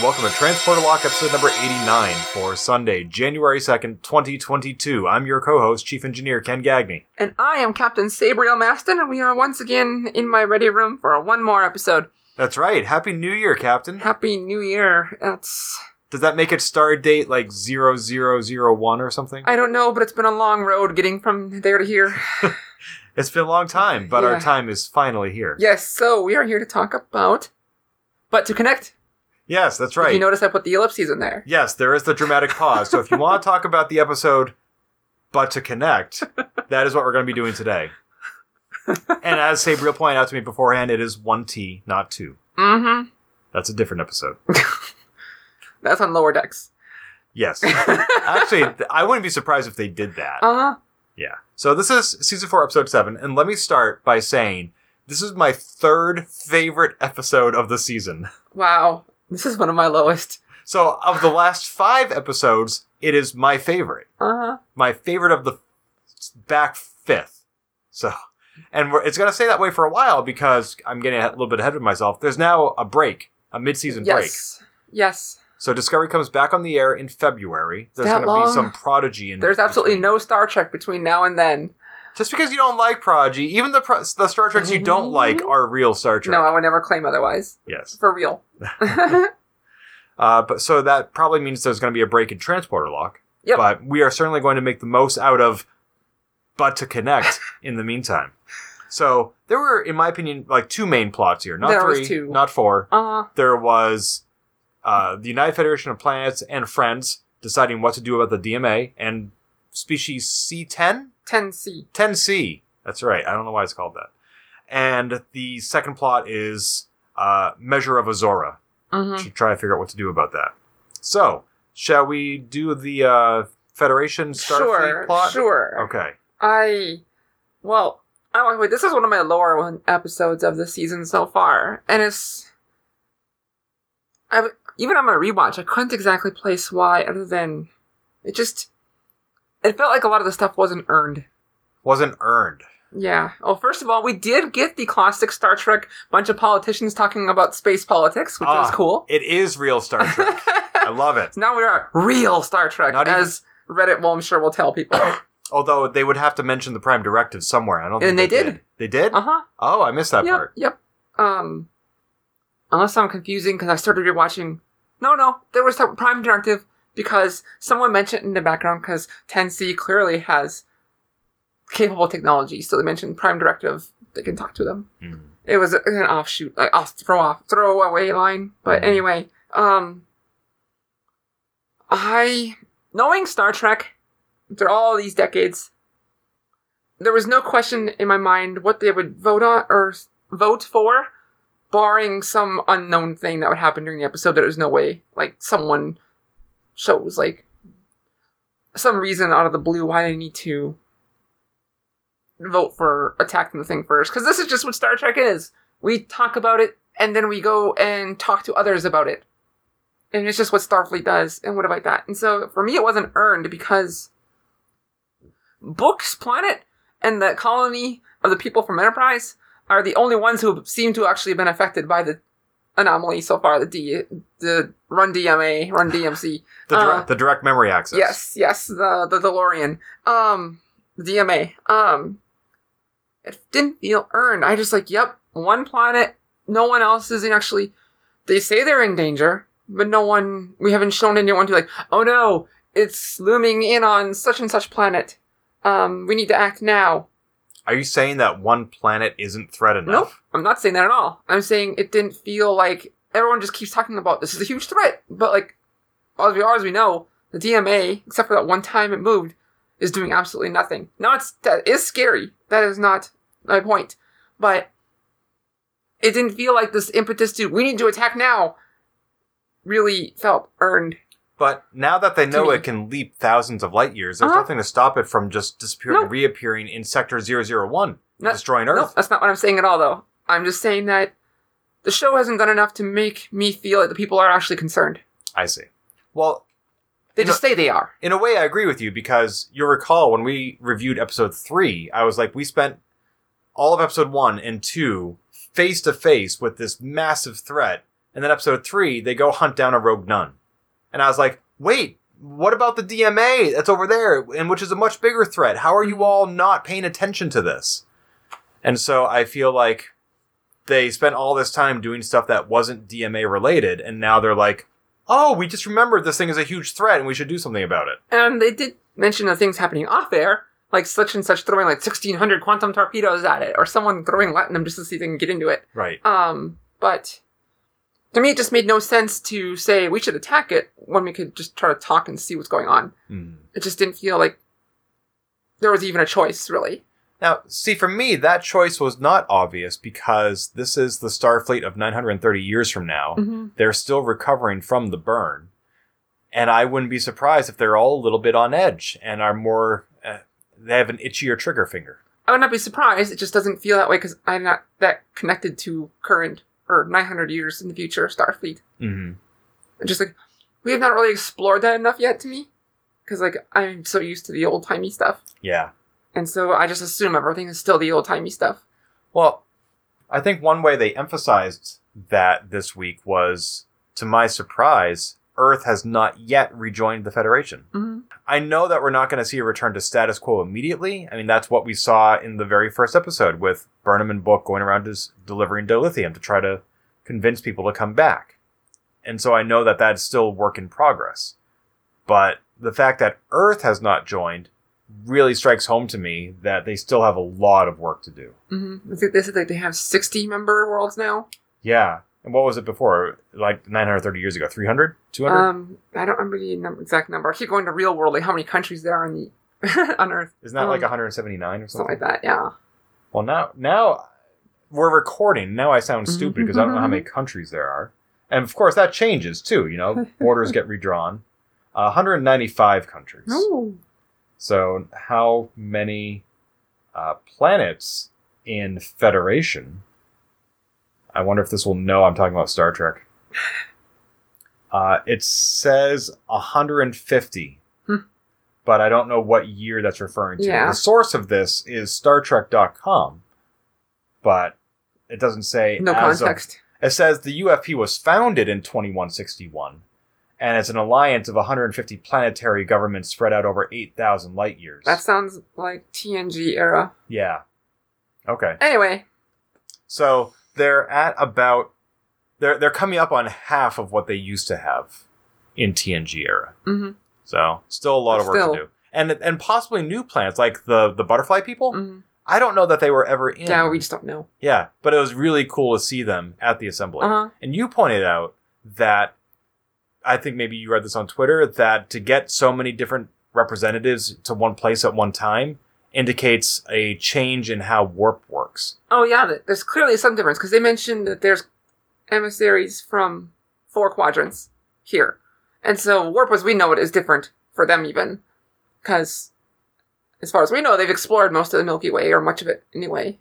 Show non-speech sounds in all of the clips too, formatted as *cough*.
And welcome to Transporter Lock episode number 89 for Sunday, January 2nd, 2022. I'm your co-host, Chief Engineer Ken Gagney. And I am Captain Sabriel Maston, and we are once again in my ready room for one more episode. That's right. Happy New Year, Captain. Happy New Year. That's. Does that make it stardate like 0001 or something? I don't know, but it's been a long road getting from there to here. *laughs* It's been a long time, but our time is finally here. yes, so we are here to talk about. But to connect, Yes, that's if right. you notice I put the ellipses in there. Yes, there is the dramatic pause. So if you want to talk about the episode, but to connect, that is what we're going to be doing today. And as Sabriel pointed out to me beforehand, it is one T, not two. Mm hmm. That's a different episode. *laughs* That's on lower decks. Yes. *laughs* Actually, I wouldn't be surprised if they did that. Uh huh. Yeah. So this is season four, episode seven, and let me start by saying this is my third favorite episode of the season. Wow. This is one of my lowest. So of the last five episodes, it is my favorite. Uh huh. My favorite of the back fifth. So, and we're, it's going to stay that way for a while because I'm getting a little bit ahead of myself. There's now a break, a mid-season break. Yes. Yes. So Discovery comes back on the air in February. There's going to be some prodigy in There's absolutely between. no Star Trek between now and then. Just because you don't like Prodigy, even the pro- the Star Treks you don't like are real Star Trek. No, I would never claim otherwise. Yes. For real. *laughs* *laughs* Uh, but so that probably means there's going to be a break in transporter lock. Yep. But we are certainly going to make the most out of but to connect *laughs* in the meantime. So there were, in my opinion, like two main plots here. Not There was three, two. not four. Uh, There was uh, the United Federation of Planets and friends deciding what to do about the DMA and species C10? 10C. 10C. That's right. I don't know why it's called that. And the second plot is uh, Measure of Azora. Mm-hmm. Should try to figure out what to do about that. So, shall we do the uh, Federation Starfleet Sure, plot? sure. Okay. I, well, wait. This is one of my lower one episodes of the season so far, and it's. I've, even on my rewatch, I couldn't exactly place why, other than it just. It felt like a lot of the stuff wasn't earned. Wasn't earned. Yeah. Well, first of all, we did get the classic Star Trek bunch of politicians talking about space politics, which was Ah, cool. It is real Star Trek. *laughs* I love it. So now we are real Star Trek, Not even- as Reddit, well, I'm sure will tell people. *coughs* Although they would have to mention the Prime Directive somewhere. I don't think And they they did. They did? uh huh. Oh, I missed that yep, part. Yep. Um, unless I'm confusing because I started rewatching. No, no, there was a Prime Directive because someone mentioned in the background because 10C clearly has capable technology, so they mentioned Prime Directive. They can talk to them. Hmm. It was an offshoot, like off throw off throw away line. But Mhm. anyway, um, I knowing Star Trek through all these decades, there was no question in my mind what they would vote on or vote for, barring some unknown thing that would happen during the episode. There was no way, like someone shows like some reason out of the blue why they need to vote for attacking the thing first. Because this is just what Star Trek is. We talk about it and then we go and talk to others about it. And it's just what Starfleet does and what about that. And so for me, it wasn't earned because Books Planet and the colony of the people from Enterprise are the only ones who seem to actually have been affected by the anomaly so far. The D, the Run DMA, Run DMC. *laughs* The, Uh, the direct memory access. Yes, yes, the the DeLorean. Um, DMA. Um, it didn't feel earned. I just like, yep, one planet. No one else is in actually. They say they're in danger, but no one. We haven't shown anyone to like. Oh no, it's looming in on such and such planet. Um, we need to act now. Are you saying that one planet isn't threat enough? Nope, I'm not saying that at all. I'm saying it didn't feel like everyone just keeps talking about this is a huge threat, but like, as we are, as we know, the DMA, except for that one time it moved, is doing absolutely nothing. Now it's that is scary. That is not my point, but it didn't feel like this impetus to we need to attack now really felt earned. But now that they know me. it can leap thousands of light years, there's Uh-huh. nothing to stop it from just disappearing No. and reappearing in Sector 001, No- destroying Earth. No, that's not what I'm saying at all, though. I'm just saying that the show hasn't done enough to make me feel that the people are actually concerned. I see. Well, They just say they are. in a way, I agree with you because you'll recall when we reviewed episode three, I was like, we spent all of episode one and two face to face with this massive threat. And then episode three, they go hunt down a rogue nun. And I was like, wait, what about the DMA that's over there and which is a much bigger threat? How are you all not paying attention to this? And so I feel like they spent all this time doing stuff that wasn't DMA related. And now they're like, oh, we just remembered this thing is a huge threat and we should do something about it. And they did mention the things happening off air, like such and such throwing like 1600 quantum torpedoes at it, or someone throwing latinum just to see if they can get into it. Right. Um, but to me, it just made no sense to say we should attack it when we could just try to talk and see what's going on. Mm. It just didn't feel like there was even a choice, really. Now, see, for me, that choice was not obvious because this is the Starfleet of 930 years from now. Mm-hmm. They're still recovering from the burn. And I wouldn't be surprised if they're all a little bit on edge and are more, uh, they have an itchier trigger finger. I would not be surprised. It just doesn't feel that way because I'm not that connected to current or 900 years in the future Starfleet. Mm-hmm. And just like we have not really explored that enough yet to me, because like I'm so used to the old timey stuff, Yeah. and so I just assume everything is still the old timey stuff. Well, I think one way they emphasized that this week was, to my surprise, Earth has not yet rejoined the Federation. Mm-hmm. I know that we're not going to see a return to status quo immediately. I mean, that's what we saw in the very first episode with Burnham and Book going around just delivering dilithium to try to convince people to come back. And so I know that that's still work in progress. But the fact that Earth has not joined really strikes home to me that they still have a lot of work to do. Mm-hmm. I think they said like they have 60 member worlds now. Yeah. And what was it before? Like 930 years ago? 300? 200? Um, I don't remember the number, exact number. I keep going to real world, like how many countries there are on the *laughs* on Earth, Isn't that like um, 179 or something something? like that. Yeah. Well, now now we're recording. Now I sound stupid because I don't know how many *laughs* countries there are, and of course that changes too. You know, *laughs* borders get redrawn. Uh, 195 countries. Oh. So how many uh, planets in Federation? I wonder if this will know I'm talking about Star Trek. *sighs* Uh, it says 150, Hmm. but I don't know what year that's referring to. Yeah. The source of this is Star StarTrek.com, but it doesn't say No as of- context. it says the UFP was founded in 2161, and it's an alliance of 150 planetary governments spread out over 8,000 light years. That sounds like TNG era. yeah. Okay. Anyway, So they're at about they're they're coming up on half of what they used to have in TNG era. hmm So still a lot of work Still. to do, and and possibly new planets like the the butterfly people. hmm I don't know that they were ever in. yeah, we just don't know. Yeah, but it was really cool to see them at the assembly. Uh huh. And you pointed out that I think maybe you read this on Twitter that to get so many different representatives to one place at one time indicates a change in how warp works. Oh yeah, there's clearly some difference because they mentioned that there's emissaries from four quadrants here, and so warp as we know it is different for them even, because as far as we know, they've explored most of the Milky Way or much of it anyway.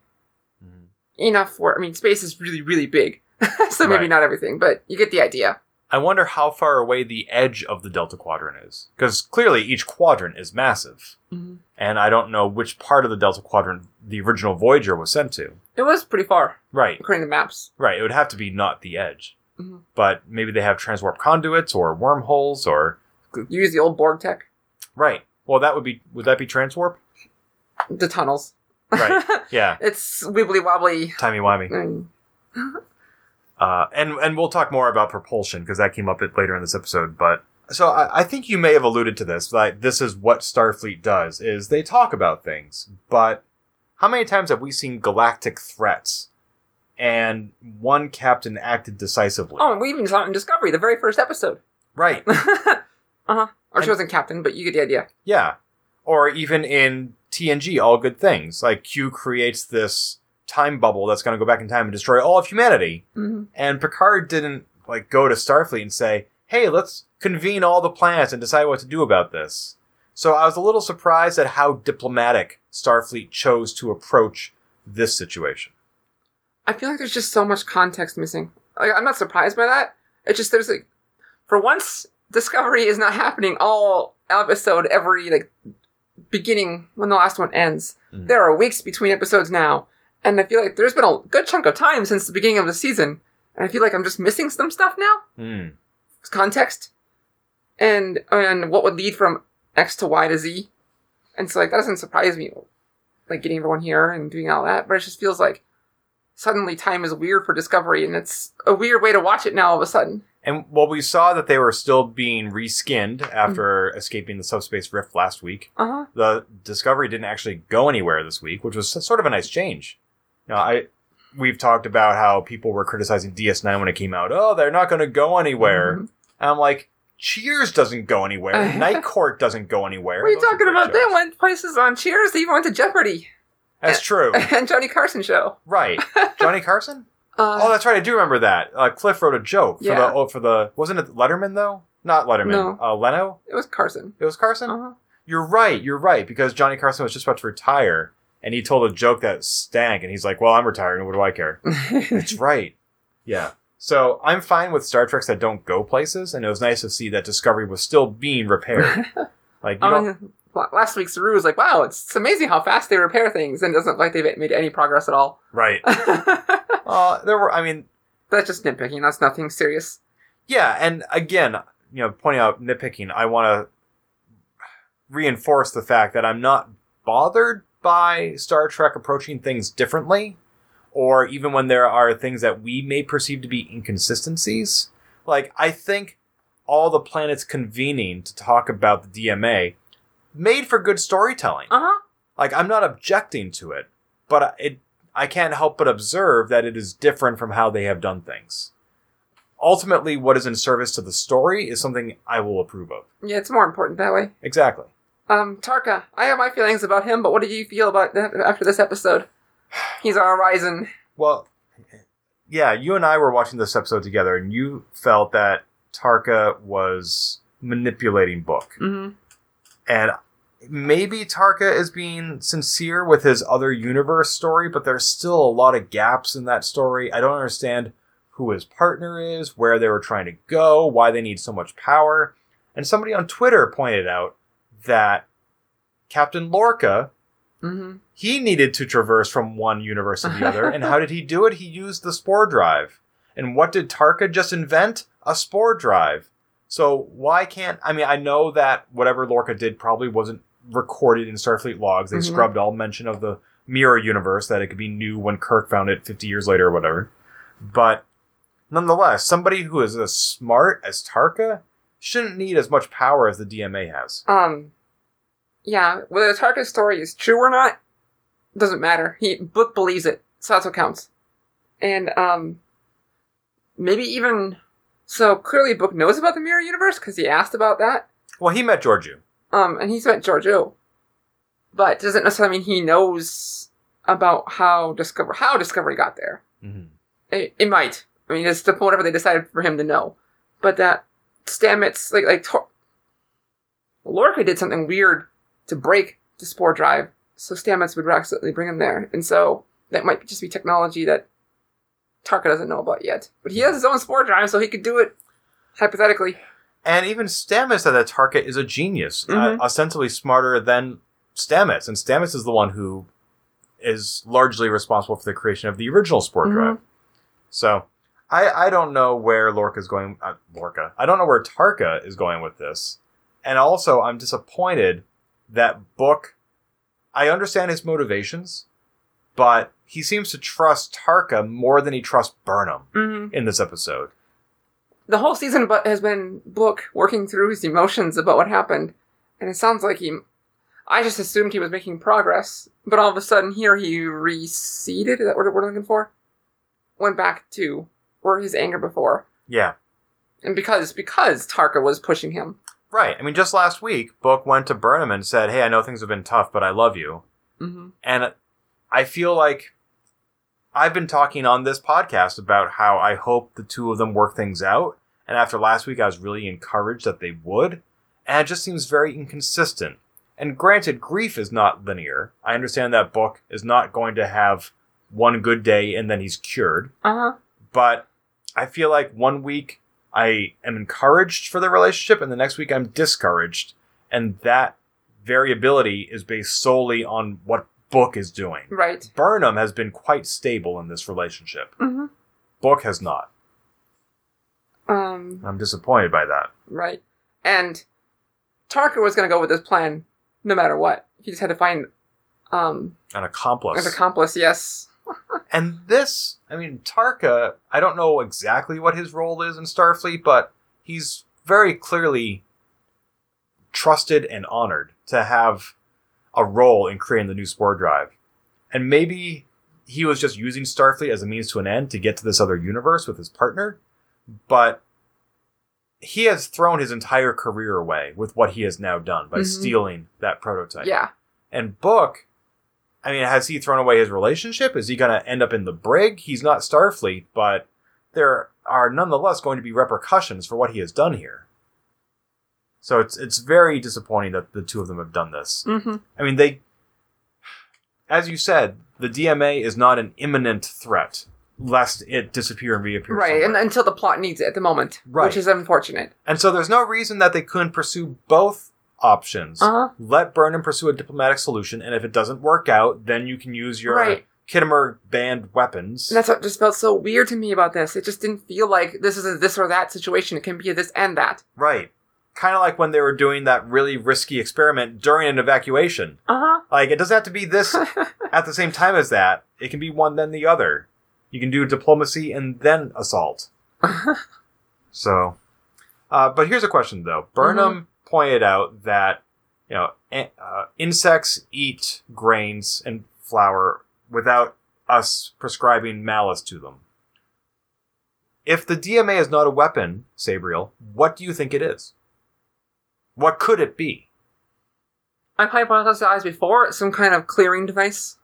Mm-hmm. Enough for I mean, space is really really big, *laughs* so maybe Right. not everything, but you get the idea. I wonder how far away the edge of the Delta Quadrant is. Because clearly each quadrant is massive. Mm-hmm. And I don't know which part of the Delta Quadrant the original Voyager was sent to. It was pretty far Right, according to maps. right. It would have to be not the edge. Mhm. But maybe they have transwarp conduits or wormholes or. You use the old Borg tech, Right. Well, that would be. Would that be transwarp? the tunnels. Right. *laughs* Yeah. it's wibbly wobbly. Timey wimey. Mm. *laughs* Uh, and and we'll talk more about propulsion because that came up bit later in this episode. But so I, I think you may have alluded to this. Like this is what Starfleet does: is they talk about things, but how many times have we seen galactic threats and one captain acted decisively? Oh, and we even saw it in Discovery, the very first episode. right, *laughs* uh huh. Or she wasn't captain, but you get the idea. yeah. Or even in TNG, All Good Things, like Q creates this time bubble that's going to go back in time and destroy all of humanity. Mm-hmm. And Picard didn't like go to Starfleet and say, hey, let's convene all the planets and decide what to do about this. So I was a little surprised at how diplomatic Starfleet chose to approach this situation. I feel like there's just so much context missing. Like, I'm not surprised by that. It's just there's like, for once, Discovery is not happening all episode every like beginning when the last one ends. Mhm. There are weeks between episodes now, and I feel like there's been a good chunk of time since the beginning of the season, and I feel like I'm just missing some stuff now. Hmm. Context, and and what would lead from X to Y to Z, and so like that doesn't surprise me, like getting everyone here and doing all that, but it just feels like suddenly time is weird for Discovery, and it's a weird way to watch it now all of a sudden. And while we saw that they were still being reskinned after escaping the subspace rift last week, Uh huh. the Discovery didn't actually go anywhere this week, which was sort of a nice change. Know, I we've talked about how people were criticizing DS9 when it came out. Oh, they're not going to go anywhere. Mhm. And I'm like, Cheers doesn't go anywhere. *laughs* Night Court doesn't go anywhere. What are you Those talking great about? They shows. went places on Cheers. They even went to Jeopardy That's *laughs* true. and Johnny Carson show. right. *laughs* Johnny Carson? Uh, Oh, that's right. I do remember that. Uh, Cliff wrote a joke for Yeah. the oh, for the wasn't it Letterman though? Not Letterman. No. Uh, Leno. it was Carson. It was Carson. Uh-huh. You're right. You're right because Johnny Carson was just about to retire, and he told a joke that stank, and he's like, "Well, I'm retiring. What do I care?" *laughs* That's right. Yeah. So I'm fine with Star Treks that don't go places, and it was nice to see that Discovery was still being repaired. *laughs* Like don't, *laughs* last week's Rue was like, "Wow, it's, amazing how fast they repair things," and it doesn't look like they've made any progress at all. right? Uh, there were. I mean, that's just nitpicking. That's nothing serious. Yeah, and again, you know, pointing out nitpicking, I want to reinforce the fact that I'm not bothered by Star Trek approaching things differently, or even when there are things that we may perceive to be inconsistencies. Like, I think all the planets convening to talk about the DMA made for good storytelling. Uh huh. Like, I'm not objecting to it, but it I can't help but observe that it is different from how they have done things. Ultimately, what is in service to the story is something I will approve of. Yeah, it's more important that way. Exactly. Um, Tarka, I have my feelings about him, but what did you feel about that after this episode? He's our Horizon. Well, yeah, you and I were watching this episode together, and you felt that Tarka was manipulating Book. Mm-hmm. And maybe Tarka is being sincere with his other universe story, but there's still a lot of gaps in that story. I don't understand who his partner is, where they were trying to go, why they need so much power. And somebody on Twitter pointed out that Captain Lorca, Mm-hmm. he needed to traverse from one universe to the other. and how did he do it? He used the spore drive. And what did Tarka just invent? A spore drive. So why can't I mean I know that whatever Lorca did probably wasn't recorded in Starfleet logs. They Mhm. scrubbed all mention of the mirror universe that it could be new when Kirk found it 50 years later or whatever. But nonetheless, somebody who is as smart as Tarka shouldn't need as much power as the DMA has. Um, yeah, whether the Tarka story is true or not doesn't matter. He book believes it, so that's what counts. And um, maybe even so clearly, book knows about the mirror universe because he asked about that. Well, he met Georgiou. Um, and he's met Georgiou, but doesn't necessarily mean he knows about how discover how Discovery got there. Mm-hmm. It, it might. I mean, it's the point whatever they decided for him to know. But that Stamets, like like Tor- Lorca did something weird to break the spore drive, so Stamets would accidentally bring him there, and so that might just be technology that Tarka doesn't know about yet. But he has his own spore drive, so he could do it hypothetically. And even Stamets said that Tarka is a genius, uh, Mhm. ostensibly smarter than Stamets. And Stamets is the one who is largely responsible for the creation of the original Spore Mhm. Drive. So I, I don't know where Lorca's going. Uh, Lorca. I don't know where Tarka is going with this. And also, I'm disappointed that Book. I understand his motivations, but he seems to trust Tarka more than he trusts Burnham Mm-hmm. in this episode. the whole season but has been Book working through his emotions about what happened, and it sounds like he. I just assumed he was making progress, but all of a sudden here he receded. Is that what we're looking for? Went back to where his anger before, Yeah. and because because Tarka was pushing him. Right. I mean, just last week, Book went to Burnham and said, Hey, I know things have been tough, but I love you. Mm-hmm. And I feel like I've been talking on this podcast about how I hope the two of them work things out. And after last week, I was really encouraged that they would. And it just seems very inconsistent. And granted, grief is not linear. I understand that book is not going to have one good day and then he's cured. Uh huh. But I feel like one week I am encouraged for the relationship and the next week I'm discouraged. And that variability is based solely on what Book is doing. Right. Burnham has been quite stable in this relationship. Mm-hmm. Book has not. Um. I'm disappointed by that. Right. And Tarka was going to go with this plan no matter what. He just had to find um An accomplice. an accomplice. Yes. And this, I mean, Tarka, I don't know exactly what his role is in Starfleet, but he's very clearly trusted and honored to have a role in creating the new spore drive. And maybe he was just using Starfleet as a means to an end to get to this other universe with his partner, but he has thrown his entire career away with what he has now done by Mhm. stealing that prototype. Yeah. And Book, I mean, has he thrown away his relationship? Is he going to end up in the brig? He's not Starfleet, but there are nonetheless going to be repercussions for what he has done here. So it's it's very disappointing that the two of them have done this. Mm-hmm. I mean, they, as you said, the DMA is not an imminent threat, lest it disappear and reappear. Right. And until the plot needs it at the moment, Right. which is unfortunate. And so there's no reason that they couldn't pursue both options. Uh huh. Let Burnham pursue a diplomatic solution, and if it doesn't work out, then you can use your Right. Khitomer banned weapons. And that's what just felt so weird to me about this. It just didn't feel like this is a this or that situation. It can be a this and that. right. Kind of like when they were doing that really risky experiment during an evacuation. Uh huh. Like, it doesn't have to be this *laughs* at the same time as that. It can be one, then the other. You can do diplomacy and then assault. *laughs* So, uh, but here's a question though. Burnham pointed out that you know uh, insects eat grains and flour without us prescribing malice to them. If the DMA is not a weapon, Sabriel, what do you think it is? What could it be? I've hypothesized before some kind of clearing device.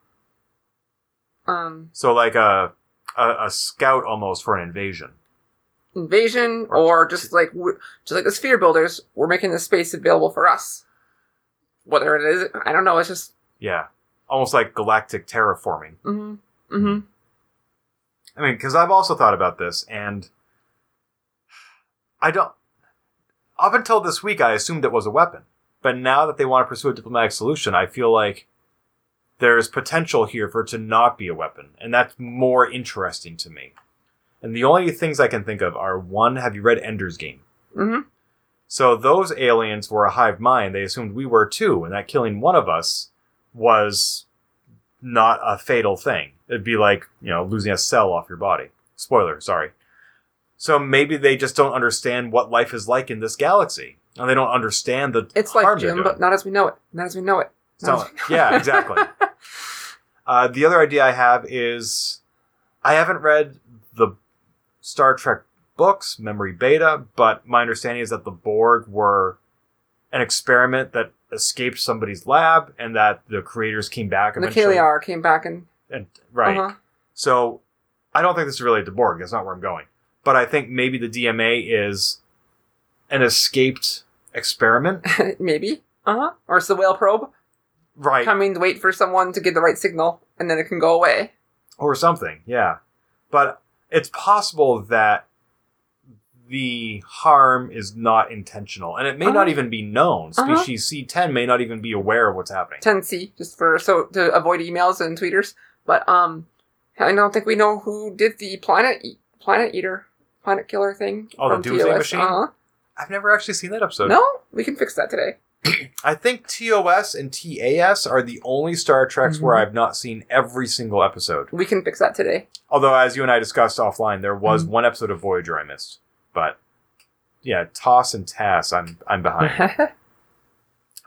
Um, So, like a a, a scout almost for an invasion. Invasion, or just like just like the sphere builders, we're making the space available for us. Whether it is, I don't know. It's just Yeah, almost like galactic terraforming. mm-hmm, mm-hmm. I mean, because I've also thought about this, and I don't. Up until this week, I assumed it was a weapon, but now that they want to pursue a diplomatic solution, I feel like there's potential here for it to not be a weapon, and that's more interesting to me. And the only things I can think of are one: Have you read Ender's Game? Mm-hmm. So those aliens were a hive mind. They assumed we were too, and that killing one of us was not a fatal thing. It'd be like, you know, losing a cell off your body. Spoiler, sorry. So maybe they just don't understand what life is like in this galaxy. And they don't understand the It's like Jim, but not as we know it. Not as we know it. Not So- we know yeah, it. *laughs* exactly. Uh, the other idea I have is I haven't read Star Trek books, Memory Beta, but my understanding is that the Borg were an experiment that escaped somebody's lab and that the creators came back and the. Caeliar came back and And, right. uh-huh. So I don't think this is related to Borg. That's not where I'm going. But I think maybe the DMA is an escaped experiment. *laughs* maybe uh huh, or it's the whale probe Right. coming to wait for someone to get the right signal, and then it can go away. or something yeah but it's possible that the harm is not intentional and it may not Uh-huh. even be known Uh-huh. species c10 may not even be aware of what's happening 10C, just for so to avoid emails and tweeters. But um, I don't think we know who did the planet e- planet eater, planet killer thing. Oh, the Doomsday TOS. Machine? Uh-huh. i've never actually seen that episode No, we can fix that today. I think tos and tas are the only star treks where Mhm. i've not seen every single episode We can fix that today. although as you and i discussed offline there was Mhm. one episode of voyager i missed but yeah toss and tass i'm i'm behind *laughs*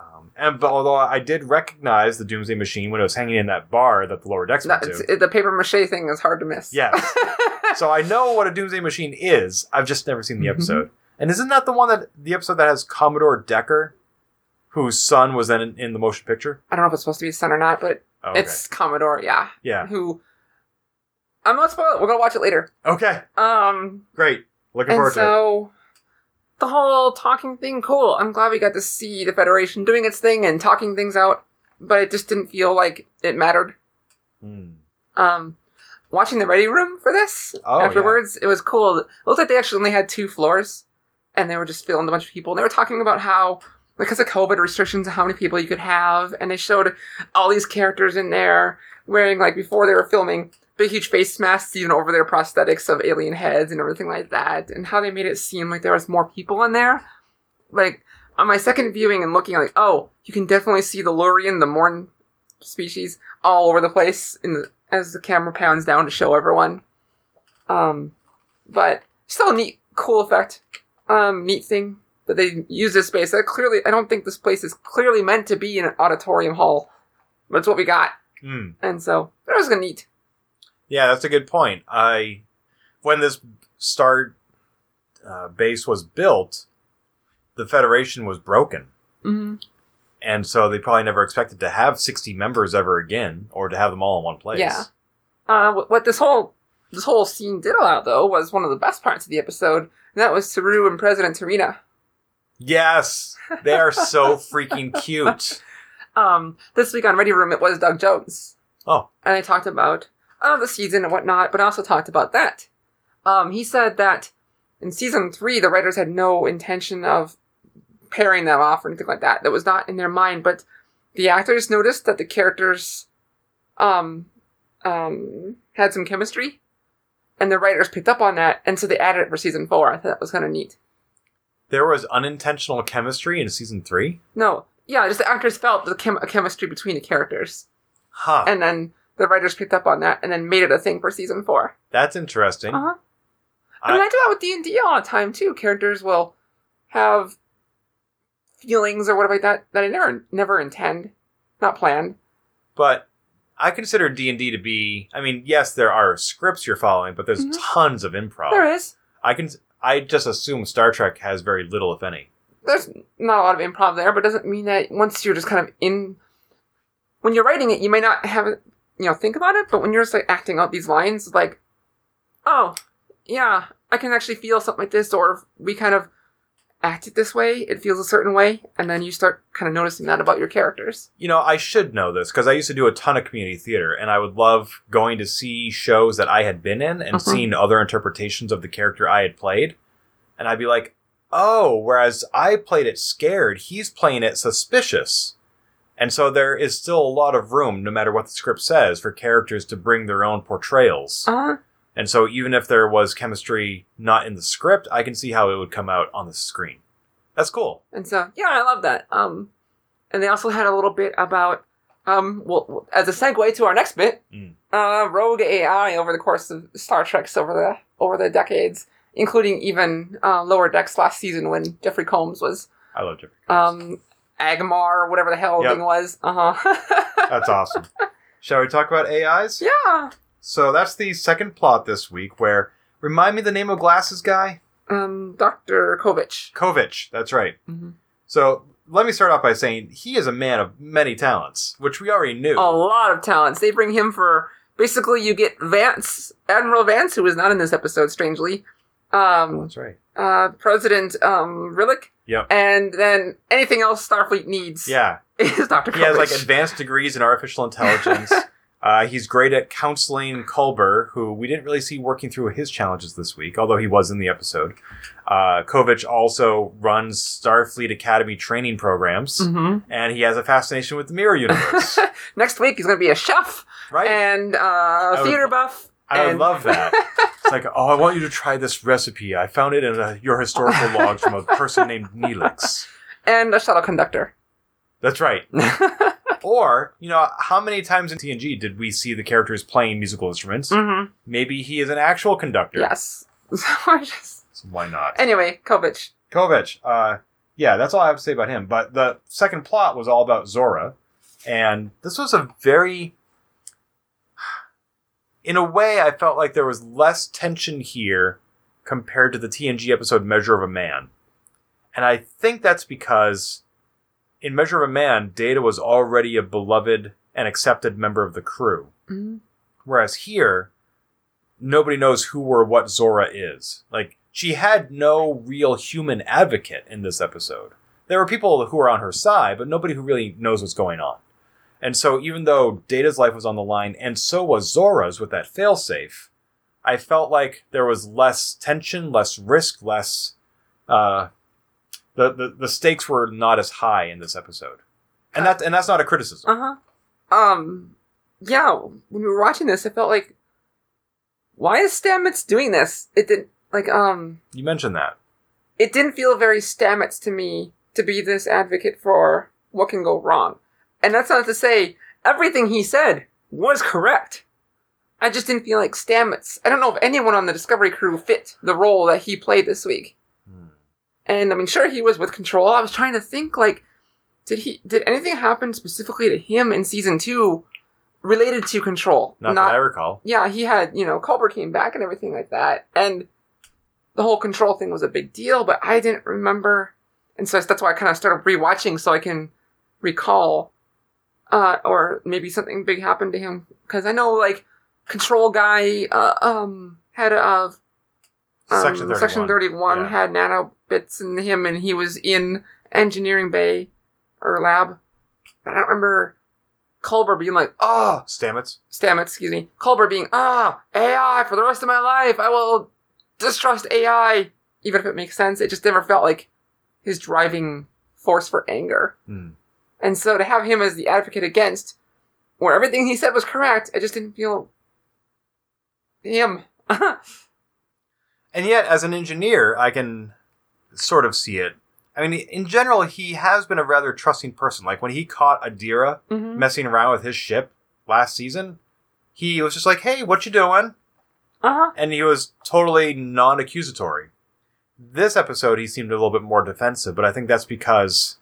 Um, and but although I did recognize the Doomsday Machine when it was hanging in that bar that the lower decks it- the paper mache thing is hard to miss. Yes. *laughs* so I know what a Doomsday Machine is. I've just never seen the Mhm. episode. And isn't that the one that the episode that has Commodore Decker, whose son was then in, in the motion picture? I don't know if it's supposed to be his son or not, but Oh, okay. it's Commodore. Yeah, yeah. who. I'm not spoil it. We're gonna watch it later. Okay. Um, Great. Looking and forward to it. so the whole talking thing, cool. I'm glad we got to see the Federation doing its thing and talking things out, but it just didn't feel like it mattered. Hmm. Um, watching the ready room for this Oh, afterwards, it was cool. It looked like they actually only had two floors, and they were just filling a bunch of people. And they were talking about how, because of COVID restrictions, how many people you could have, and they showed all these characters in there wearing like before they were filming big huge face masks even over their prosthetics of alien heads and everything like that, and how they made it seem like there was more people in there. Like on my second viewing and looking, like oh, you can definitely see the Lurian, the Morn species, all over the place in the, as the camera pans down to show everyone. Um, but still a neat, cool effect. Um, neat thing that they use this space. That clearly, I don't think this place is clearly meant to be an auditorium hall, but it's what we got, Hmm. and so that was gonna neat. Yeah, that's a good point. I when this star uh, base was built, the Federation was broken, hmm and so they probably never expected to have sixty members ever again, or to have them all in one place. Yeah. Uh, what, what this whole this whole scene did allow, though, was one of the best parts of the episode, and that was Saru and President T'Rina. Yes, they are so *laughs* freaking cute. Um, this week on Ready Room, it was Doug Jones, Oh, and I talked about uh, the season and whatnot, but I also talked about that. Um, he said that in season three, the writers had no intention of pairing them off or anything like that. That was not in their mind, but the actors noticed that the characters um, um, had some chemistry, and the writers picked up on that, and so they added it for season four. I thought that was kind of neat. There was unintentional chemistry in season three. No, yeah, just the actors felt the chem- chemistry between the characters, Huh. and then the writers picked up on that, and then made it a thing for season four. That's interesting. Uh huh. I mean, I- I do that with D and D all the time too. Characters will have feelings or whatever like that that I never never intend, not planned. but I consider D and D to be. I mean, yes, there are scripts you're following, but there's Mhm. tons of improv. There is. I can. I just assume Star Trek has very little, if any. There's not a lot of improv there, but doesn't mean that once you're just kind of in, when you're writing it, you may not have it, you know, think about it. But when you're just like acting out these lines, like, oh, yeah, I can actually feel something like this, or we kind of act it this way, it feels a certain way, and then you start kind of noticing that about your characters. You know, I should know this because I used to do a ton of community theater, and I would love going to see shows that I had been in and Mhm. seeing other interpretations of the character I had played, and I'd be like, "Oh, whereas I played it scared, he's playing it suspicious." And so there is still a lot of room, no matter what the script says, for characters to bring their own portrayals. Uh, And so even if there was chemistry not in the script, I can see how it would come out on the screen. That's cool. And so, yeah, I love that. Um, and they also had a little bit about, um, well, as a segue to our next bit, Mm. uh, rogue AI over the course of Star Trek's over the over the decades, including even uh, Lower Decks last season when Jeffrey Combs was I love Jeffrey. Combs. um, Agmar or whatever the hell the Yep. thing was. Uh huh. *laughs* That's awesome. Shall we talk about AIs? yeah. So that's the second plot this week where remind me the name of glasses guy? Um, Doctor Kovich. Kovich, that's right. Mhm. So let me start off by saying he is a man of many talents, which we already knew. A lot of talents. They bring him for basically you get Vance, Admiral Vance, who is not in this episode, strangely. Um, that's right. uh, President um, Rillak, Yep. and then anything else Starfleet needs Yeah. *laughs* is Doctor. He has like advanced degrees in artificial intelligence. *laughs* Uh, he's great at counseling Culber, who we didn't really see working through his challenges this week, although he was in the episode. Uh, Kovich also runs Starfleet Academy training programs, hmm and he has a fascination with the mirror universe. *laughs* Next week he's going to be a chef right? and uh, would- theater buff. I and- love that. *laughs* It's like, oh, I want you to try this recipe. I found it in a, your historical *laughs* log from a person named Neelix. and a shuttle conductor. That's right. Or, you know, how many times in TNG did we see the characters playing musical instruments? hmm Maybe he is an actual conductor. Yes. *laughs* So I just- So why not? anyway, Kovich. Kovich, uh, yeah, that's all I have to say about him. But the second plot was all about Zora. And this was a very. In a way, I felt like there was less tension here compared to the TNG episode Measure of a Man. And I think that's because in Measure of a Man, Data was already a beloved and accepted member of the crew. Mhm. Whereas here, nobody knows who or what Zora is. Like, she had no real human advocate in this episode. There were people who were on her side, but nobody who really knows what's going on. And so even though Data's life was on the line, and so was Zora's with that failsafe, I felt like there was less tension, less risk, less uh the, the, the stakes were not as high in this episode. And that's and that's not a criticism. Uh huh. Um. Yeah. When we were watching this, I felt like, why is Stamets doing this? It didn't like um. You mentioned that. It didn't feel very Stamets to me to be this advocate for what can go wrong, and that's not to say everything he said was correct. I just didn't feel like Stamets. I don't know if anyone on the Discovery crew fit the role that he played this week. And I mean, sure, he was with Control. I was trying to think, like, did he did anything happen specifically to him in season two related to Control? Not, that I recall. yeah, he had you know Culber came back and everything like that, and the whole Control thing was a big deal. But I didn't remember, and so that's why I kind of started rewatching so I can recall, uh, or maybe something big happened to him because I know like Control guy, uh, um, had a. Uh, um, Section 31. Section 31 Yeah. Nanobits in him, and he was in engineering bay or lab. But I don't remember Culber being like, oh, Stamets? Stamets, excuse me. Culber being, ah, AI for the rest of my life. I will distrust AI, even if it makes sense. It just never felt like his driving force for anger. Hmm. And so to have him as the advocate against, where everything he said was correct, I just didn't feel him. *laughs* And yet, as an engineer, I can sort of see it. I mean, in general, he has been a rather trusting person. Like when he caught Adira Mhm. messing around with his ship last season, he was just like, "Hey, what you doing?" Uh-huh. And he was totally non-accusatory. This episode, he seemed a little bit more defensive, but I think that's because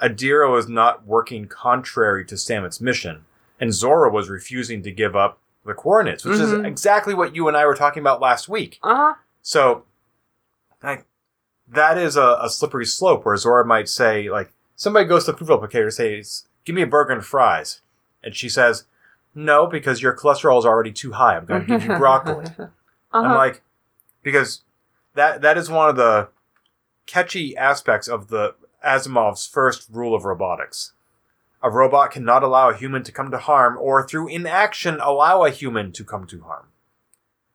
Adira was not working contrary to Stamets' mission, and Zora was refusing to give up the coordinates, which Mhm. is exactly what you and I were talking about last week. Uh-huh. So, like, that is a, a slippery slope where Zora might say, like, somebody goes to the food replicator and says, give me a burger and fries. And she says, no, because your cholesterol is already too high. I'm going to give you broccoli. *laughs* uh-huh. I'm like, because that that is one of the catchy aspects of the Asimov's first rule of robotics. A robot cannot allow a human to come to harm, or through inaction allow a human to come to harm.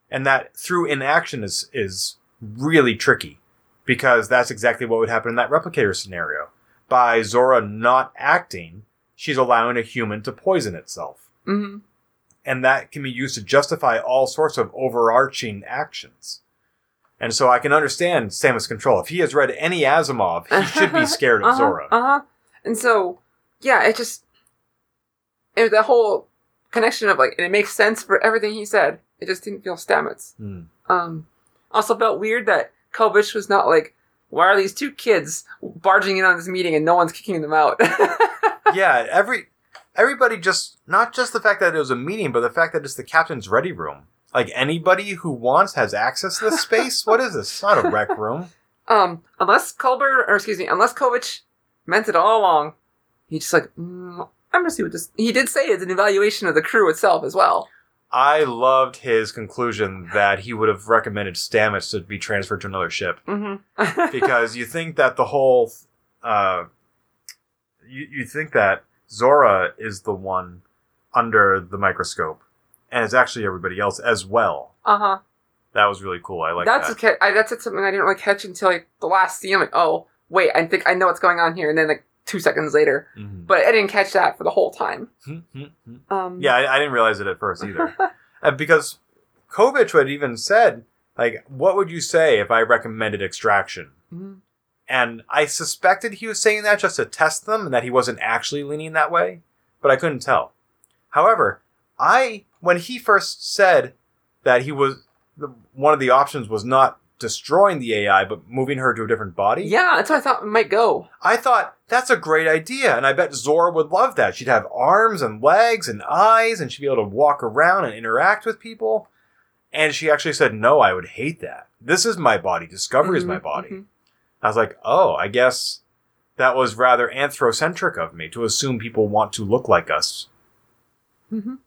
And that through inaction is is really tricky, because that's exactly what would happen in that replicator scenario. By Zora not acting, she's allowing a human to poison itself hmm and that can be used to justify all sorts of overarching actions. And so I can understand Samus Control. If he has read any Asimov, he should be *laughs* scared of uh-huh, Zora. Uh-huh. And so, yeah, it just it, the whole connection of like, and it makes sense for everything he said. It just didn't feel Stamets. Hmm. Um, also felt weird that Kovich was not like, why are these two kids barging in on this meeting and no one's kicking them out? *laughs* yeah, every everybody just not just the fact that it was a meeting, but the fact that it's the captain's ready room. Like anybody who wants has access to this *laughs* space. what is this? It's not a rec room. um, unless Culber, or excuse me, unless Kovich meant it all along, he just like, mm, I'm gonna see what this. He did say it's an evaluation of the crew itself as well. I loved his conclusion that he would have recommended Stamets to be transferred to another ship. Mm-hmm. *laughs* because you think that the whole uh you, you think that Zora is the one under the microscope and it's actually everybody else as well. uh huh. That was really cool. I like that's that. a I, that's something I didn't really catch until like the last scene. I'm like, oh wait, I think I know what's going on here, and then like two seconds later, Mhm. but I didn't catch that for the whole time. Mhm. Um, yeah, I, I didn't realize it at first either. *laughs* Uh, because Kovich had even said, like, what would you say if I recommended extraction? Mhm. And I suspected he was saying that just to test them and that he wasn't actually leaning that way, but I couldn't tell. However, I, when he first said that he was, the, one of the options was not destroying the AI, but moving her to a different body, yeah, that's what I thought it might go. I thought that's a great idea, and I bet Zora would love that. She'd have arms and legs and eyes, and she'd be able to walk around and interact with people. And she actually said, No, I would hate that. This is my body. Discovery is my Mhm, body. mhm. I was like, Oh, I guess that was rather anthrocentric of me to assume people want to look like us. And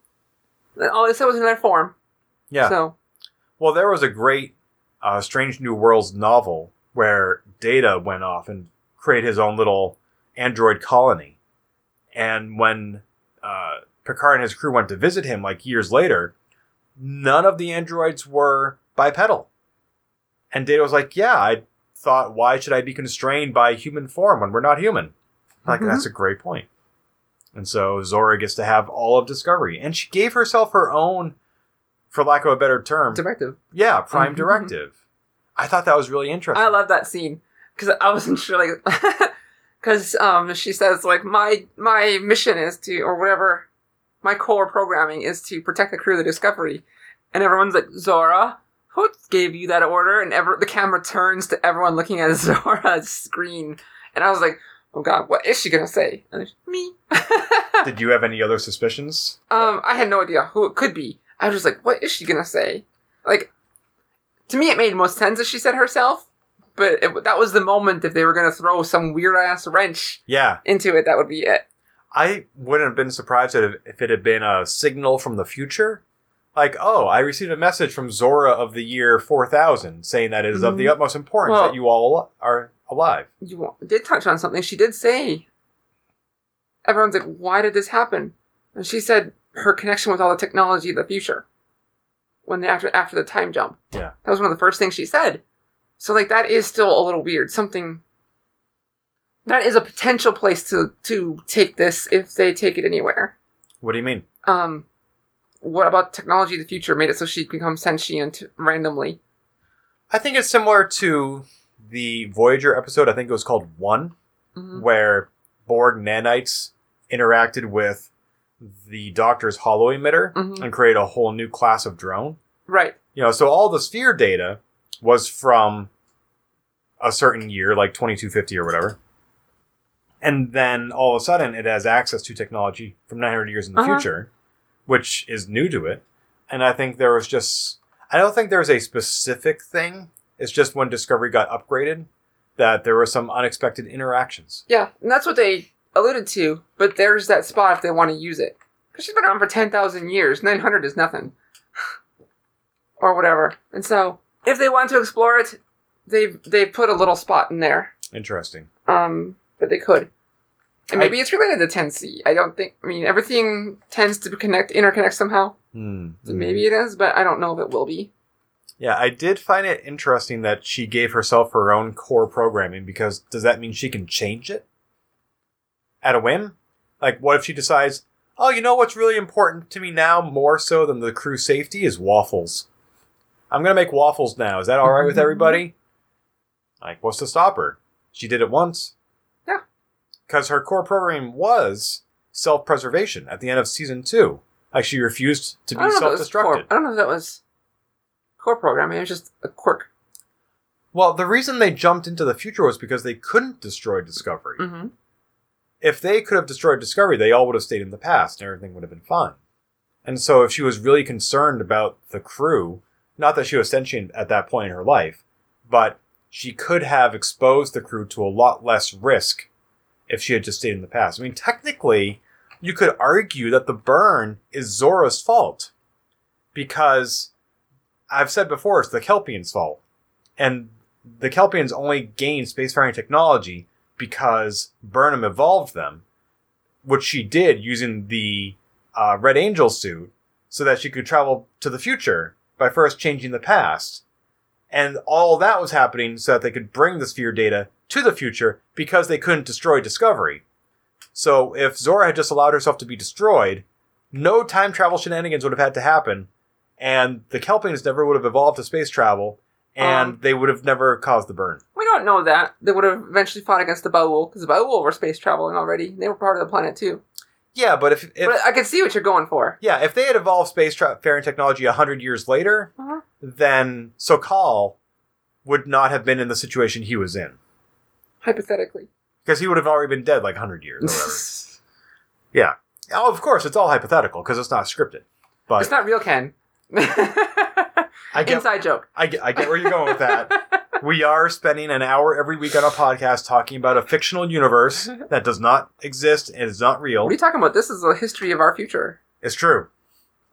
All they said was in that form. Yeah. So Well, there was a great uh, Strange New Worlds novel where Data went off and created his own little android colony. And when uh, Picard and his crew went to visit him like years later, none of the androids were bipedal. And Data was like, Yeah, I thought, why should I be constrained by human form when we're not human? Like, Mhm. that's a great point. And so Zora gets to have all of Discovery. And she gave herself her own, for lack of a better term, Directive. yeah, prime Mhm. *laughs* directive. I thought that was really interesting. I love that scene because I wasn't *laughs* sure, like, because um, she says like my my mission is to or whatever, my core programming is to protect the crew of the Discovery, and everyone's like Zora, who gave you that order? And ever the camera turns to everyone looking at *laughs* Zora's screen, and I was like, oh god, what is she gonna say? And it's, me. Did you have any other suspicions? Um, I had no idea who it could be. I was just like, what is she gonna say? Like, to me, it made most sense if she said herself. But it, that was the moment if they were gonna throw some weird ass wrench Yeah, into it, that would be it. I wouldn't have been surprised if it had been a signal from the future. Like, oh, I received a message from Zora of the year 4000 saying that it is of the Mhm. utmost importance Well- that you all are alive. You did touch on something. She did say. Everyone's like, why did this happen? And she said her connection with all the technology of the future. When they, after after the time jump. Yeah. That was one of the first things she said. So like that is still a little weird. Something that is a potential place to to take this if they take it anywhere. What do you mean? Um what about technology of the future made it so she become sentient randomly? I think it's similar to the Voyager episode. I think it was called One, Mhm. where Borg nanites interacted with the Doctor's holo emitter Mhm. and create a whole new class of drone. Right. You know, so all the sphere data was from a certain year, like 2250 or whatever. And then all of a sudden it has access to technology from 900 years in the Uh-huh. future, which is new to it. And I think there was just, I don't think there's a specific thing. It's just when Discovery got upgraded that there were some unexpected interactions. Yeah, and that's what they alluded to. But there's that spot if they want to use it, because she's been around for ten thousand years. Nine hundred is nothing, *sighs* or whatever. And so, if they want to explore it, they've they put a little spot in there. Interesting. Um, but they could. And I- maybe it's related to 10C. I don't think. I mean, everything tends to connect, interconnect somehow. Hmm. So maybe it is, but I don't know if it will be. Yeah, I did find it interesting that she gave herself her own core programming because does that mean she can change it at a whim? Like, what if she decides, oh, you know what's really important to me now more so than the crew safety is waffles? I'm going to make waffles now. Is that all right with everybody? Like, what's to stop her? She did it once. Yeah. Because her core programming was self preservation at the end of season two. Like, she refused to I be don't know if self it was core. destructed. I don't know if that was core programming. It was just a quirk. Well, the reason they jumped into the future was because they couldn't destroy Discovery. Mm-hmm. If they could have destroyed Discovery, they all would have stayed in the past and everything would have been fine. And so, if she was really concerned about the crew, not that she was sentient at that point in her life, but she could have exposed the crew to a lot less risk if she had just stayed in the past. I mean, technically, you could argue that the burn is Zora's fault because I've said before it's the Kelpians' fault. And the Kelpians only gained spacefaring technology because Burnham evolved them, which she did using the uh, Red Angel suit so that she could travel to the future by first changing the past. And all that was happening so that they could bring the sphere data to the future because they couldn't destroy Discovery. So if Zora had just allowed herself to be destroyed, no time travel shenanigans would have had to happen, and the Kelpians never would have evolved to space travel, and Um, they would have never caused the burn. Don't know that. They would have eventually fought against the Baul, because the Baul were space traveling already. They were part of the planet too. Yeah, but if, if but I can see what you're going for. yeah, if they had evolved space tra- faring technology a hundred years later, Uh-huh. then Su'Kal would not have been in the situation he was in Hypothetically. because he would have already been dead like hundred years or whatever. *laughs* yeah. Oh, of course, it's all hypothetical because it's not scripted. But it's not real, Ken. *laughs* I get, Inside joke. I get, I get where you're going with that. *laughs* we are spending an hour every week on a podcast talking about a fictional universe *laughs* that does not exist and is not real. What are you talking about? This is a history of our future. It's true.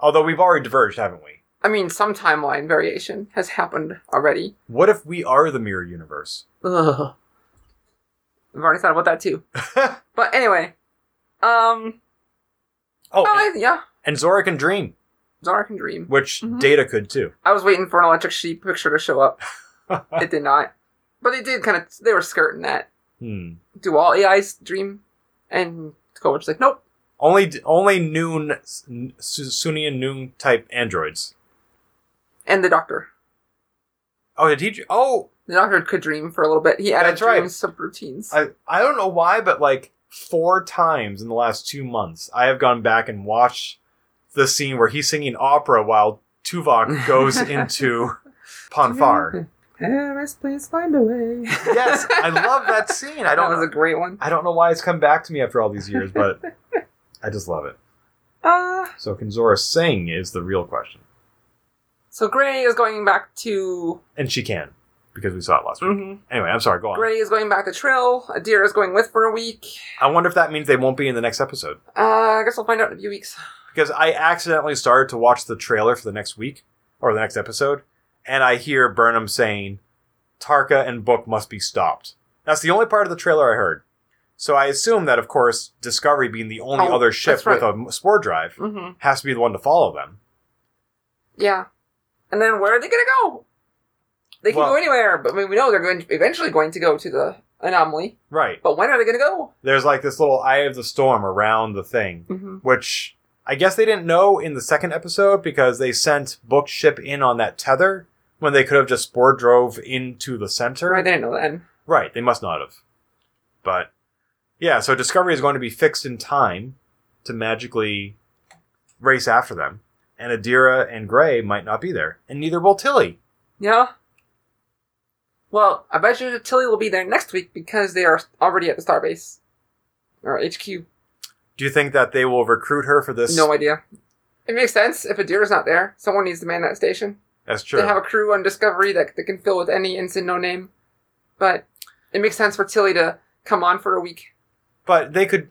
Although we've already diverged, haven't we? I mean, some timeline variation has happened already. What if we are the mirror universe? Ugh. I've already thought about that too. *laughs* But anyway, um, oh, oh, and, yeah, and Zora can dream, Zara can dream. which Mhm. Data could too. I was waiting for an electric sheep picture to show up. *laughs* *laughs* It did not, but they did kind of. They were skirting that. hmm. Do all AIs dream? And Kovich's like, nope. Only only noon Su- Soongian noon type androids. And the doctor. Oh, did he? Oh, The doctor could dream for a little bit. He added That's right. dream subroutines. I I don't know why, but like four times in the last two months, I have gone back and watched the scene where he's singing opera while Tuvok goes *laughs* into *laughs* Pon farr. Paris, please find a way. yes, I *laughs* love that scene. I don't was a great one. I don't know why it's come back to me after all these years, but *laughs* I just love it. Uh, So can Zora sing is the real question. so Gray is going back to. And she can, because we saw it last week. Mhm. Anyway, I'm sorry, go on. Gray is going back to Trill. Adira is going with for a week. I wonder if that means they won't be in the next episode. Uh, I guess I'll find out in a few weeks. Because I accidentally started to watch the trailer for the next week, or the next episode, and I hear Burnham saying, Tarka and Book must be stopped. That's the only part of the trailer I heard. So I assume that, of course, Discovery being the only Oh, other ship right. with a spore drive Mm-hmm. has to be the one to follow them. Yeah. And then where are they going to go? They can Well- go anywhere, but I mean, we know they're going to, eventually going to go to the anomaly. Right. But when are they going to go? There's like this little eye of the storm around the thing. Mm-hmm. which I guess they didn't know in the second episode because they sent Book ship in on that tether when they could have just spore drove into the center. Right, they didn't know then. Right, they must not have. But yeah, so Discovery is going to be fixed in time to magically race after them, and Adira and Gray might not be there, and neither will Tilly. Yeah. Well, I bet you Tilly will be there next week because they are already at the starbase. Or HQ. Do you think that they will recruit her for this? No idea. It makes sense. If Adira's not there, someone needs to man that station. That's true. They have a crew on Discovery that they can fill with any ensign, no name. But it makes sense for Tilly to come on for a week. but they could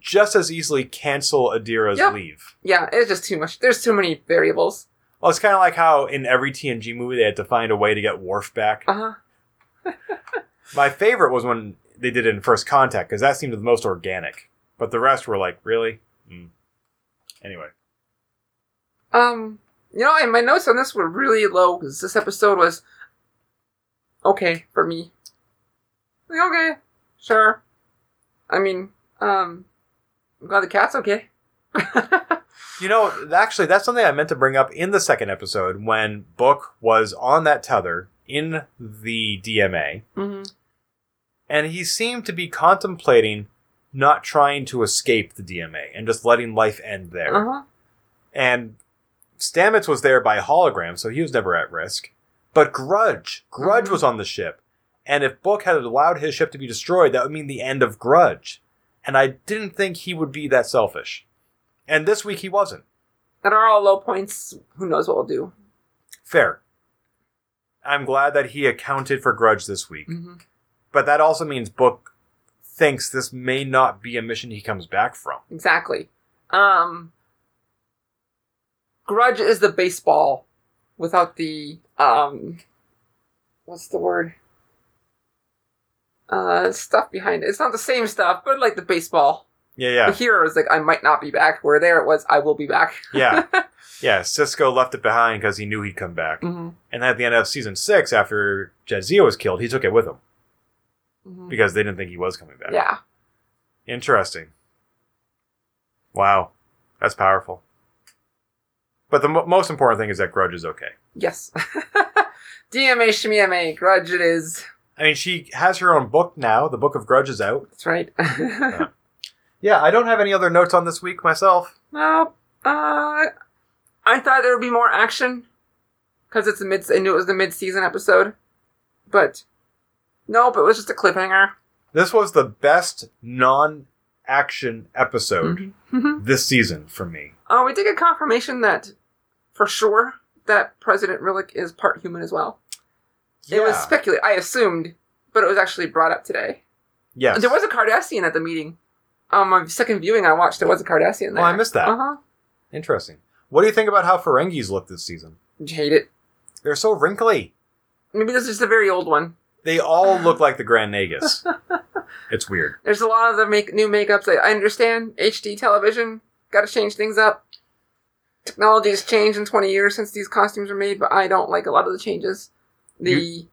just as easily cancel Adira's Yep. leave. Yeah, it's just too much. There's too many variables. Well, it's kind of like how in every TNG movie they had to find a way to get Worf back. Uh huh. *laughs* My favorite was when they did it in First Contact because that seemed the most organic. But the rest were like, really? Mm. Anyway, Um, you know, and my notes on this were really low because this episode was okay for me. Like, okay, sure. I mean, um, I'm glad the cat's okay. *laughs* you know, actually, that's something I meant to bring up in the second episode when Book was on that tether in the DMA, hmm and he seemed to be contemplating not trying to escape the DMA and just letting life end there. Uh huh. And Stamets was there by hologram, so he was never at risk. But Grudge, Grudge Mhm. was on the ship. And if Book had allowed his ship to be destroyed, that would mean the end of Grudge. And I didn't think he would be that selfish. And this week he wasn't. That are all low points. Who knows what we'll do? Fair. I'm glad that he accounted for Grudge this week. hmm But that also means Book thinks this may not be a mission he comes back from. Exactly. Um, Grudge is the baseball without the um, what's the word? Uh, stuff behind it. It's not the same stuff, but like the baseball. Yeah, yeah. The hero is like, I might not be back. Where there it was, I will be back. Yeah. *laughs* Yeah, Sisko left it behind because he knew he'd come back. hmm And at the end of season six, after Jadzia was killed, he took it with him hmm because they didn't think he was coming back. Yeah. Interesting. Wow. That's powerful. But the mo- most important thing is that Grudge is okay. Yes. *laughs* DMA Grudge it is. I mean, she has her own book now. The Book of Grudge is out. That's right. *laughs* Yeah, I don't have any other notes on this week myself. No, uh, I thought there would be more action because it's a mid. I knew it was the mid-season episode, but nope, it was just a cliffhanger. This was the best non action episode Mhm. *laughs* this season for me. Oh, we did get confirmation that, for sure, that President Rillak is part human as well. It was Yeah. speculated. I assumed, but it was actually brought up today. Yes. There was a Cardassian at the meeting. Um, my second viewing I watched, there was a Cardassian there. Oh, I missed that. Uh huh. Interesting. What do you think about how Ferengis look this season? Hate it. They're so wrinkly. Maybe this is just a very old one. They all look like the Grand Nagus. *laughs* it's weird. There's a lot of the make new makeups. I, I understand HD television. Got to change things up. Technology has changed in 20 years since these costumes were made, but I don't like a lot of the changes. The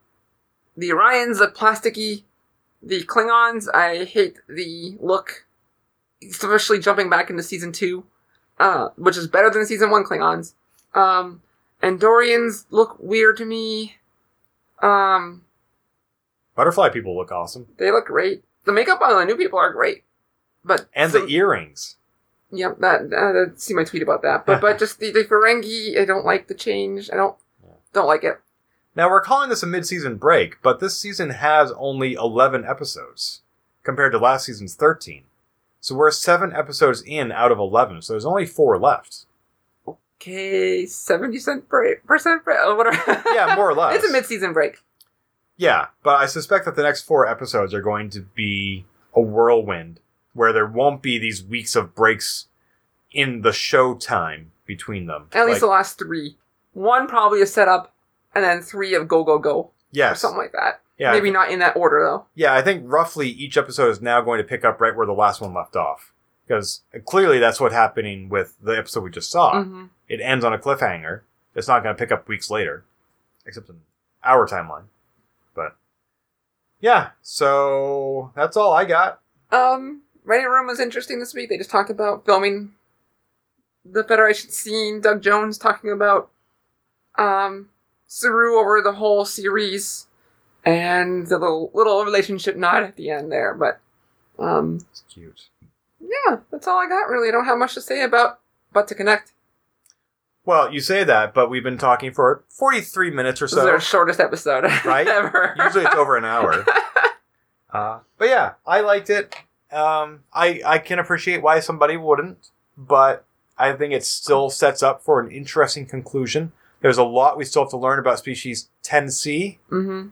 the Orions look plasticky. The Klingons, I hate the look, especially jumping back into season two, uh, which is better than season one Klingons. Um, Andorians look weird to me. Um, Butterfly people look awesome. they look great. The makeup on the new people are great, but And some- the earrings. Yep, that uh, see my tweet about that. But but *laughs* just the, the Ferengi, I don't like the change. I don't don't like it. Now we're calling this a mid-season break, but this season has only 11 episodes compared to last season's 13. So we're 7 episodes in out of 11, so there's only 4 left. Okay, seventy cent break, percent break, whatever. Yeah, more or less. *laughs* it's a mid-season break. Yeah, but I suspect that the next 4 episodes are going to be a whirlwind where there won't be these weeks of breaks in the show time between them. At least the last three. One probably a setup, and then three of go go go or yes. something like that. Yeah, Maybe not in that order though. Yeah, I think roughly each episode is now going to pick up right where the last one left off. Because clearly that's what's happening with the episode we just saw. hmm It ends on a cliffhanger. It's not going to pick up weeks later, except in our timeline. But yeah, so that's all I got. Um, Ready Room was interesting this week. They just talked about filming the Federation scene. Doug Jones talking about um Saru over the whole series, and the little little relationship nod at the end there. But um, It's cute. yeah, that's all I got. Really, I don't have much to say about but to connect. Well, you say that, but we've been talking for 43 minutes or so. This is our shortest episode Right? *laughs* ever. Usually it's over an hour. *laughs* Uh, but yeah, I liked it. Um, I I can appreciate why somebody wouldn't, but I think it still sets up for an interesting conclusion. There's a lot we still have to learn about species 10C. Mm-hmm.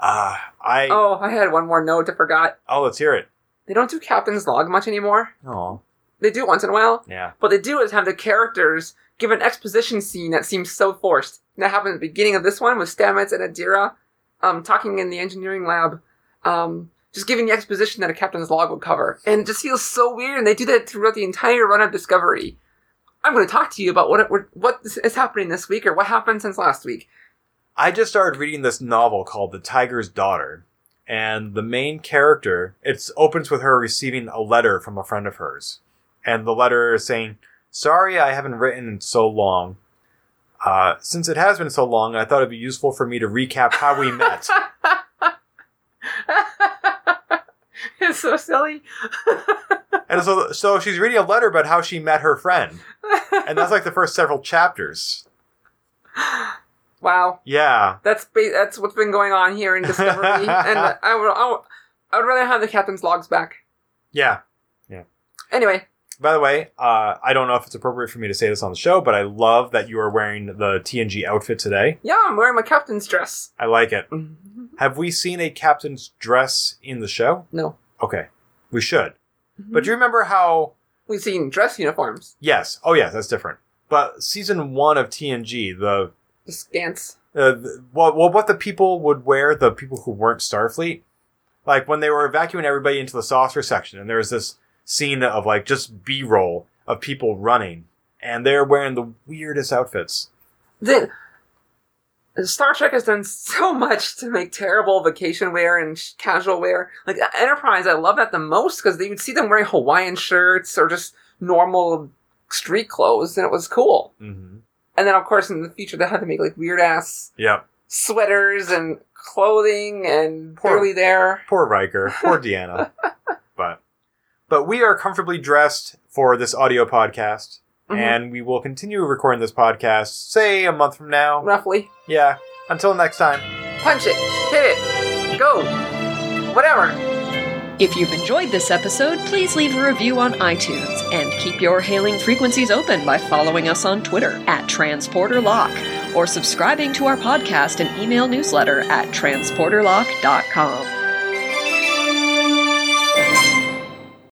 Uh, I oh. I had one more note I forgot. Oh, let's hear it. They don't do Captain's Log much anymore. Oh, They do once in a while. yeah. What they do is have the characters give an exposition scene that seems so forced. And that happened at the beginning of this one with Stamets and Adira um, talking in the engineering lab, um, just giving the exposition that a captain's log would cover. And it just feels so weird, and they do that throughout the entire run of Discovery. I'm going to talk to you about what it, what is happening this week or what happened since last week. I just started reading this novel called The Tiger's Daughter, and the main character it opens with her receiving a letter from a friend of hers, and the letter is saying, "Sorry, I haven't written in so long. Uh, since it has been so long, I thought it'd be useful for me to recap how we met." *laughs* *laughs* it's so silly. *laughs* and so, so she's reading a letter about how she met her friend, and that's like the first several chapters. wow. Yeah, That's ba- that's what's been going on here in Discovery, *laughs* and I would, I would I would rather have the captain's logs back. yeah. Yeah. Anyway, By the way, uh, I don't know if it's appropriate for me to say this on the show, but I love that you are wearing the TNG outfit today. yeah, I'm wearing my captain's dress. I like it. Have we seen a captain's dress in the show? No, Okay, we should. Mm-hmm. But do you remember how? we've seen dress uniforms, Yes. Oh, yes, that's different. But season one of TNG, the the skants. uh, the- what what what the people would wear, the people who weren't Starfleet, like when they were evacuating everybody into the saucer section, and there was this scene of like just B roll of people running, and they're wearing the weirdest outfits. The, Star Trek has done so much to make terrible vacation wear and sh- casual wear. Like Enterprise, I love that the most because you would see them wearing Hawaiian shirts or just normal street clothes, and it was cool. Mm-hmm. And then, of course, in the future, they had to make like weird ass Yep. sweaters and clothing and Poor- there. Poor Riker. Poor *laughs* Deanna. but but we are comfortably dressed for this audio podcast. Mhm. And we will continue recording this podcast, say a month from now. Roughly. Yeah. Until next time. Punch it, hit it, go, whatever. If you've enjoyed this episode, please leave a review on iTunes and keep your hailing frequencies open by following us on Twitter at TransporterLock or subscribing to our podcast and email newsletter at transporterlock.com.